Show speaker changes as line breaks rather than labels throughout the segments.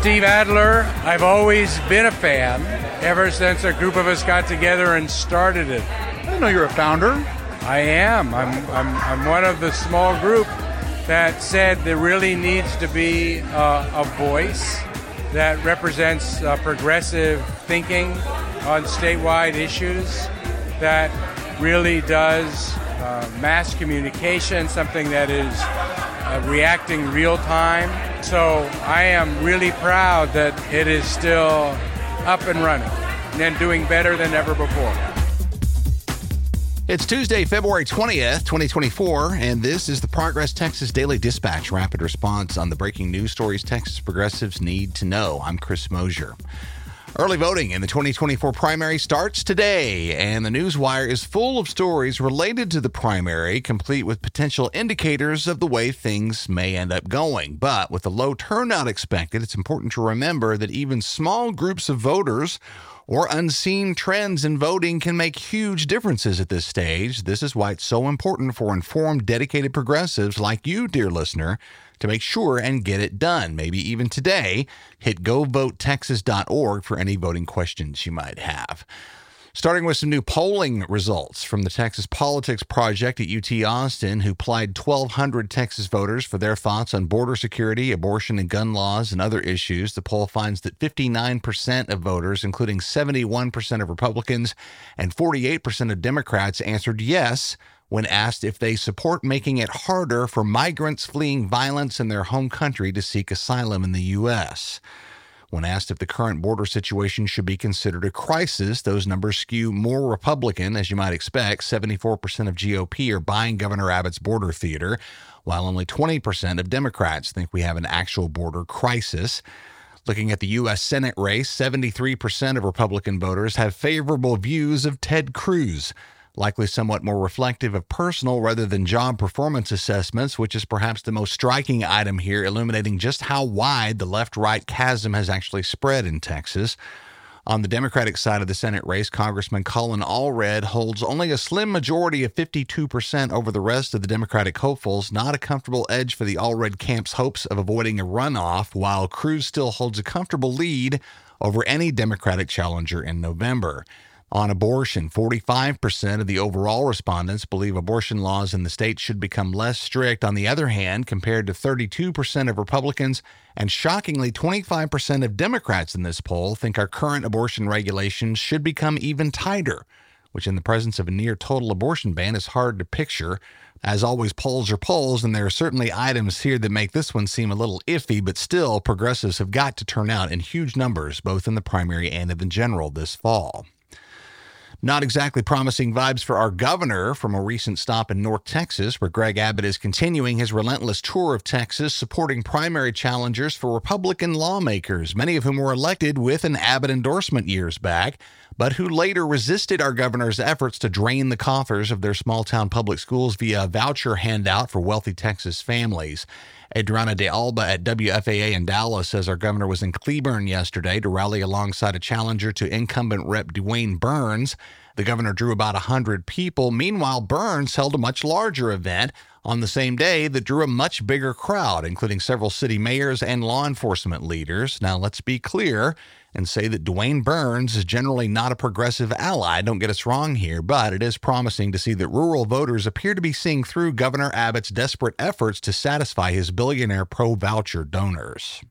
Steve Adler. I've always been a fan ever since a group of us got together and started it.
I didn't know you're a founder.
I am. I'm, I'm, I'm one of the small group that said there really needs to be a, a voice that represents uh, progressive thinking on statewide issues that really does uh, mass communication, something that is uh, reacting real time. So I am really proud that it is still up and running and doing better than ever before.
It's Tuesday, February 20th, 2024, and this is the Progress Texas Daily Dispatch rapid response on the breaking news stories Texas progressives need to know. I'm Chris Mosier. Early voting in the 2024 primary starts today, and the Newswire is full of stories related to the primary, complete with potential indicators of the way things may end up going. But with the low turnout expected, it's important to remember that even small groups of voters or unseen trends in voting can make huge differences at this stage. This is why it's so important for informed, dedicated progressives like you, dear listener, to make sure and get it done. Maybe even today, hit govotetexas.org for any voting questions you might have. Starting with some new polling results from the Texas Politics Project at UT Austin, who plied 1,200 Texas voters for their thoughts on border security, abortion and gun laws, and other issues. The poll finds that 59% of voters, including 71% of Republicans and 48% of Democrats, answered yes when asked if they support making it harder for migrants fleeing violence in their home country to seek asylum in the U.S. When asked if the current border situation should be considered a crisis, those numbers skew more Republican, as you might expect. 74% of GOP are buying Governor Abbott's border theater, while only 20% of Democrats think we have an actual border crisis. Looking at the U.S. Senate race, 73% of Republican voters have favorable views of Ted Cruz likely somewhat more reflective of personal rather than job performance assessments, which is perhaps the most striking item here, illuminating just how wide the left right chasm has actually spread in Texas. On the Democratic side of the Senate race, Congressman Colin Allred holds only a slim majority of 52% over the rest of the Democratic hopefuls, not a comfortable edge for the Allred camp's hopes of avoiding a runoff, while Cruz still holds a comfortable lead over any Democratic challenger in November. On abortion, 45% of the overall respondents believe abortion laws in the state should become less strict. On the other hand, compared to 32% of Republicans and shockingly 25% of Democrats in this poll think our current abortion regulations should become even tighter, which in the presence of a near total abortion ban is hard to picture. As always, polls are polls, and there are certainly items here that make this one seem a little iffy, but still, progressives have got to turn out in huge numbers, both in the primary and in the general this fall. Not exactly promising vibes for our governor from a recent stop in North Texas, where Greg Abbott is continuing his relentless tour of Texas, supporting primary challengers for Republican lawmakers, many of whom were elected with an Abbott endorsement years back, but who later resisted our governor's efforts to drain the coffers of their small town public schools via a voucher handout for wealthy Texas families. Adriana de Alba at WFAA in Dallas says our governor was in Cleburne yesterday to rally alongside a challenger to incumbent Rep. DeWayne Burns. The governor drew about 100 people. Meanwhile, Burns held a much larger event on the same day that drew a much bigger crowd, including several city mayors and law enforcement leaders. Now, let's be clear and say that DeWayne Burns is generally not a progressive ally. Don't get us wrong here, but it is promising to see that rural voters appear to be seeing through Governor Abbott's desperate efforts to satisfy his billionaire pro voucher donors.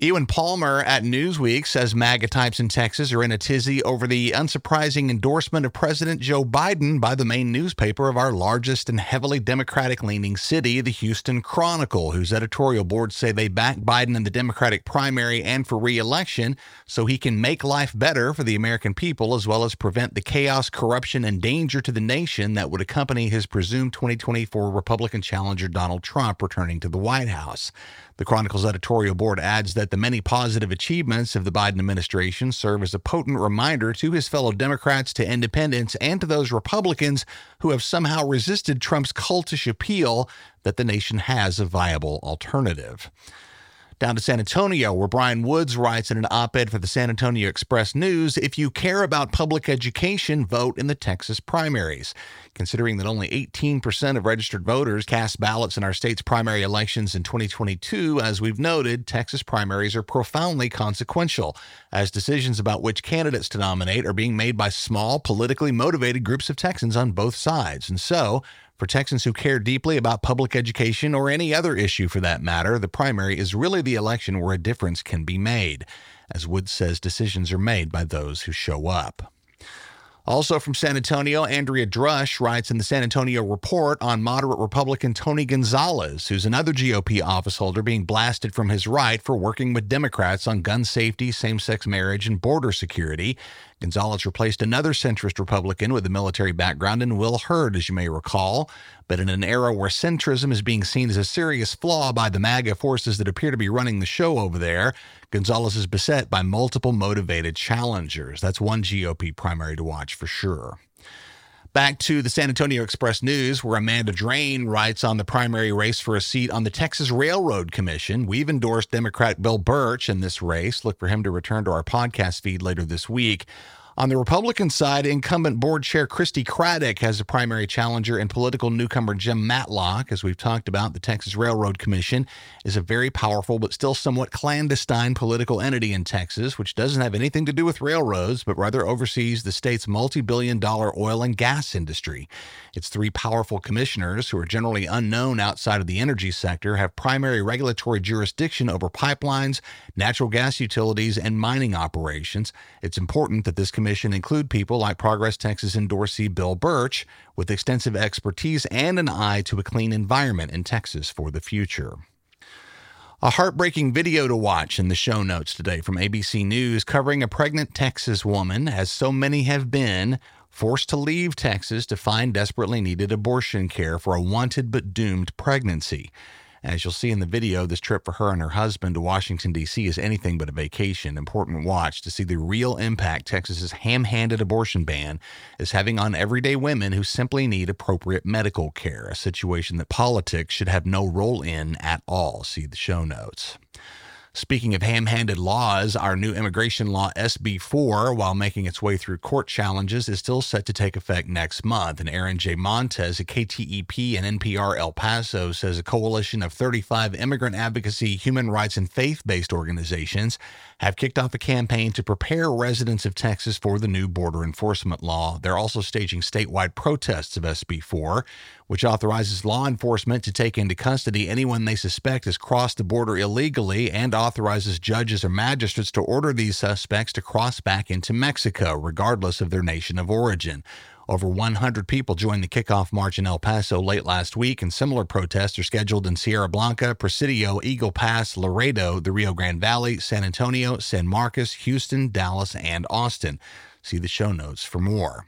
Ewan Palmer at Newsweek says MAGA types in Texas are in a tizzy over the unsurprising endorsement of President Joe Biden by the main newspaper of our largest and heavily Democratic leaning city, the Houston Chronicle, whose editorial boards say they back Biden in the Democratic primary and for re election so he can make life better for the American people as well as prevent the chaos, corruption, and danger to the nation that would accompany his presumed 2024 Republican challenger Donald Trump returning to the White House. The Chronicle's editorial board adds that the many positive achievements of the Biden administration serve as a potent reminder to his fellow Democrats, to independents, and to those Republicans who have somehow resisted Trump's cultish appeal that the nation has a viable alternative. Down to San Antonio, where Brian Woods writes in an op ed for the San Antonio Express News If you care about public education, vote in the Texas primaries. Considering that only 18% of registered voters cast ballots in our state's primary elections in 2022, as we've noted, Texas primaries are profoundly consequential, as decisions about which candidates to nominate are being made by small, politically motivated groups of Texans on both sides. And so, for Texans who care deeply about public education or any other issue for that matter, the primary is really the election where a difference can be made. As Woods says, decisions are made by those who show up. Also from San Antonio, Andrea Drusch writes in the San Antonio Report on moderate Republican Tony Gonzales, who's another GOP officeholder being blasted from his right for working with Democrats on gun safety, same sex marriage, and border security. Gonzales replaced another centrist Republican with a military background in Will Hurd, as you may recall. But in an era where centrism is being seen as a serious flaw by the MAGA forces that appear to be running the show over there, Gonzales is beset by multiple motivated challengers. That's one GOP primary to watch for sure. Back to the San Antonio Express News, where Amanda Drane writes on the primary race for a seat on the Texas Railroad Commission. We've endorsed Democrat Bill Burch in this race. Look for him to return to our podcast feed later this week. On the Republican side, incumbent board chair Christi Craddick has a primary challenger and political newcomer Jim Matlock. As we've talked about, the Texas Railroad Commission is a very powerful but still somewhat clandestine political entity in Texas, which doesn't have anything to do with railroads, but rather oversees the state's multi billion dollar oil and gas industry. Its three powerful commissioners, who are generally unknown outside of the energy sector, have primary regulatory jurisdiction over pipelines, natural gas utilities, and mining operations. It's important that this commission Commission include people like Progress Texas endorsee Bill Burch with extensive expertise and an eye to a clean environment in Texas for the future. A heartbreaking video to watch in the show notes today from ABC News covering a pregnant Texas woman, as so many have been, forced to leave Texas to find desperately needed abortion care for a wanted but doomed pregnancy. As you'll see in the video, this trip for her and her husband to Washington, D.C. is anything but a vacation. Important watch to see the real impact Texas's ham handed abortion ban is having on everyday women who simply need appropriate medical care, a situation that politics should have no role in at all. See the show notes. Speaking of ham handed laws, our new immigration law, SB 4, while making its way through court challenges, is still set to take effect next month. And Aaron J. Montes, a KTEP and NPR El Paso, says a coalition of 35 immigrant advocacy, human rights, and faith based organizations have kicked off a campaign to prepare residents of Texas for the new border enforcement law. They're also staging statewide protests of SB 4, which authorizes law enforcement to take into custody anyone they suspect has crossed the border illegally and authorizes judges or magistrates to order these suspects to cross back into Mexico, regardless of their nation of origin. Over 100 people joined the kickoff march in El Paso late last week, and similar protests are scheduled in Sierra Blanca, Presidio, Eagle Pass, Laredo, the Rio Grande Valley, San Antonio, San Marcos, Houston, Dallas, and Austin. See the show notes for more.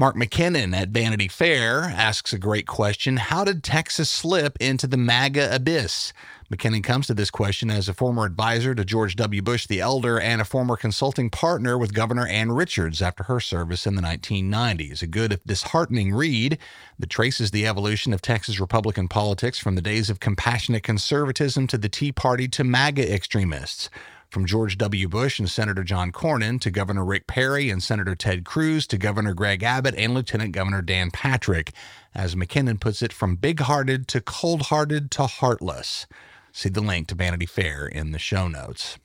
Mark McKinnon at Vanity Fair asks a great question How did Texas slip into the MAGA abyss? McKinnon comes to this question as a former advisor to George W. Bush the Elder and a former consulting partner with Governor Ann Richards after her service in the 1990s. A good, if disheartening read that traces the evolution of Texas Republican politics from the days of compassionate conservatism to the Tea Party to MAGA extremists. From George W. Bush and Senator John Cornyn to Governor Rick Perry and Senator Ted Cruz to Governor Greg Abbott and Lieutenant Governor Dan Patrick. As McKinnon puts it, from big hearted to cold hearted to heartless. See the link to Vanity Fair in the show notes.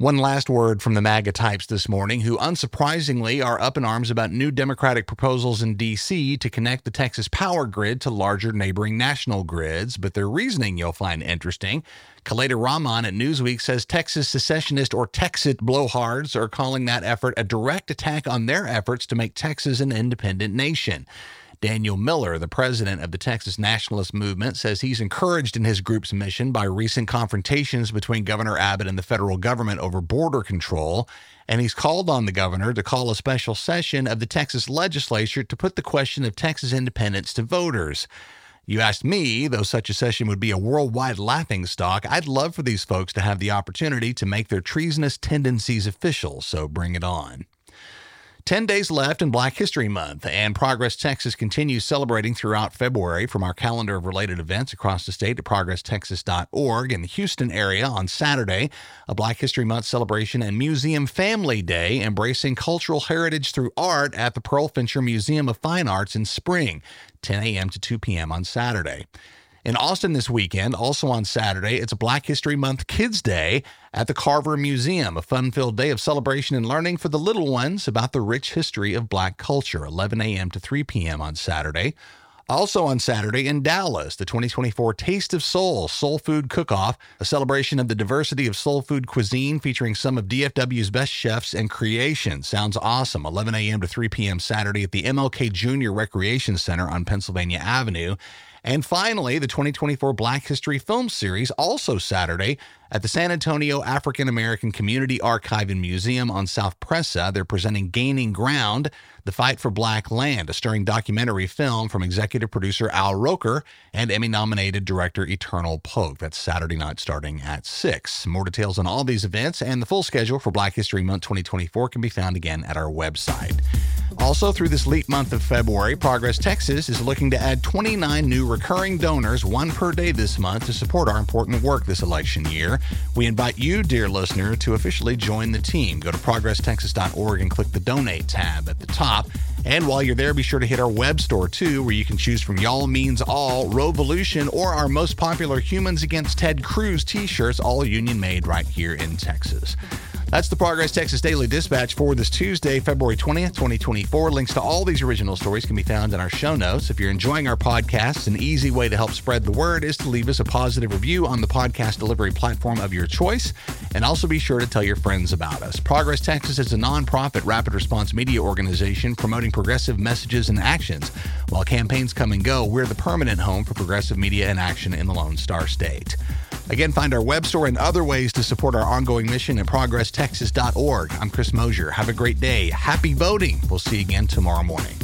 One last word from the MAGA types this morning, who unsurprisingly are up in arms about new Democratic proposals in D.C. to connect the Texas power grid to larger neighboring national grids. But their reasoning you'll find interesting. Khaleda Rahman at Newsweek says Texas secessionist or Texit blowhards are calling that effort a direct attack on their efforts to make Texas an independent nation. Daniel Miller, the president of the Texas Nationalist Movement, says he's encouraged in his group's mission by recent confrontations between Governor Abbott and the federal government over border control. And he's called on the governor to call a special session of the Texas legislature to put the question of Texas independence to voters. You asked me, though such a session would be a worldwide laughing stock, I'd love for these folks to have the opportunity to make their treasonous tendencies official, so bring it on. 10 days left in Black History Month, and Progress Texas continues celebrating throughout February from our calendar of related events across the state at progresstexas.org. In the Houston area on Saturday, a Black History Month celebration and Museum Family Day, embracing cultural heritage through art at the Pearl Fincher Museum of Fine Arts in spring, 10 a.m. to 2 p.m. on Saturday. In Austin this weekend, also on Saturday, it's a Black History Month Kids Day at the Carver Museum, a fun filled day of celebration and learning for the little ones about the rich history of black culture, 11 a.m. to 3 p.m. on Saturday. Also on Saturday in Dallas, the 2024 Taste of Soul Soul Food Cook Off, a celebration of the diversity of soul food cuisine featuring some of DFW's best chefs and creations. Sounds awesome. 11 a.m. to 3 p.m. Saturday at the MLK Junior Recreation Center on Pennsylvania Avenue. And finally, the 2024 Black History Film Series, also Saturday, at the San Antonio African American Community Archive and Museum on South Presa. They're presenting Gaining Ground, The Fight for Black Land, a stirring documentary film from executive producer Al Roker and Emmy nominated director Eternal Polk. That's Saturday night starting at 6. More details on all these events and the full schedule for Black History Month 2024 can be found again at our website. Also, through this leap month of February, Progress Texas is looking to add 29 new recurring donors, one per day this month, to support our important work this election year. We invite you, dear listener, to officially join the team. Go to progresstexas.org and click the donate tab at the top. And while you're there, be sure to hit our web store too, where you can choose from Y'all Means All, Revolution, or our most popular Humans Against Ted Cruz t shirts, all union made right here in Texas. That's the Progress Texas Daily Dispatch for this Tuesday, February 20th, 2024. Links to all these original stories can be found in our show notes. If you're enjoying our podcast, an easy way to help spread the word is to leave us a positive review on the podcast delivery platform of your choice. And also be sure to tell your friends about us. Progress Texas is a nonprofit rapid response media organization promoting progressive messages and actions. While campaigns come and go, we're the permanent home for progressive media and action in the Lone Star State. Again, find our web store and other ways to support our ongoing mission at progresstexas.org. I'm Chris Mosier. Have a great day. Happy voting. We'll see you again tomorrow morning.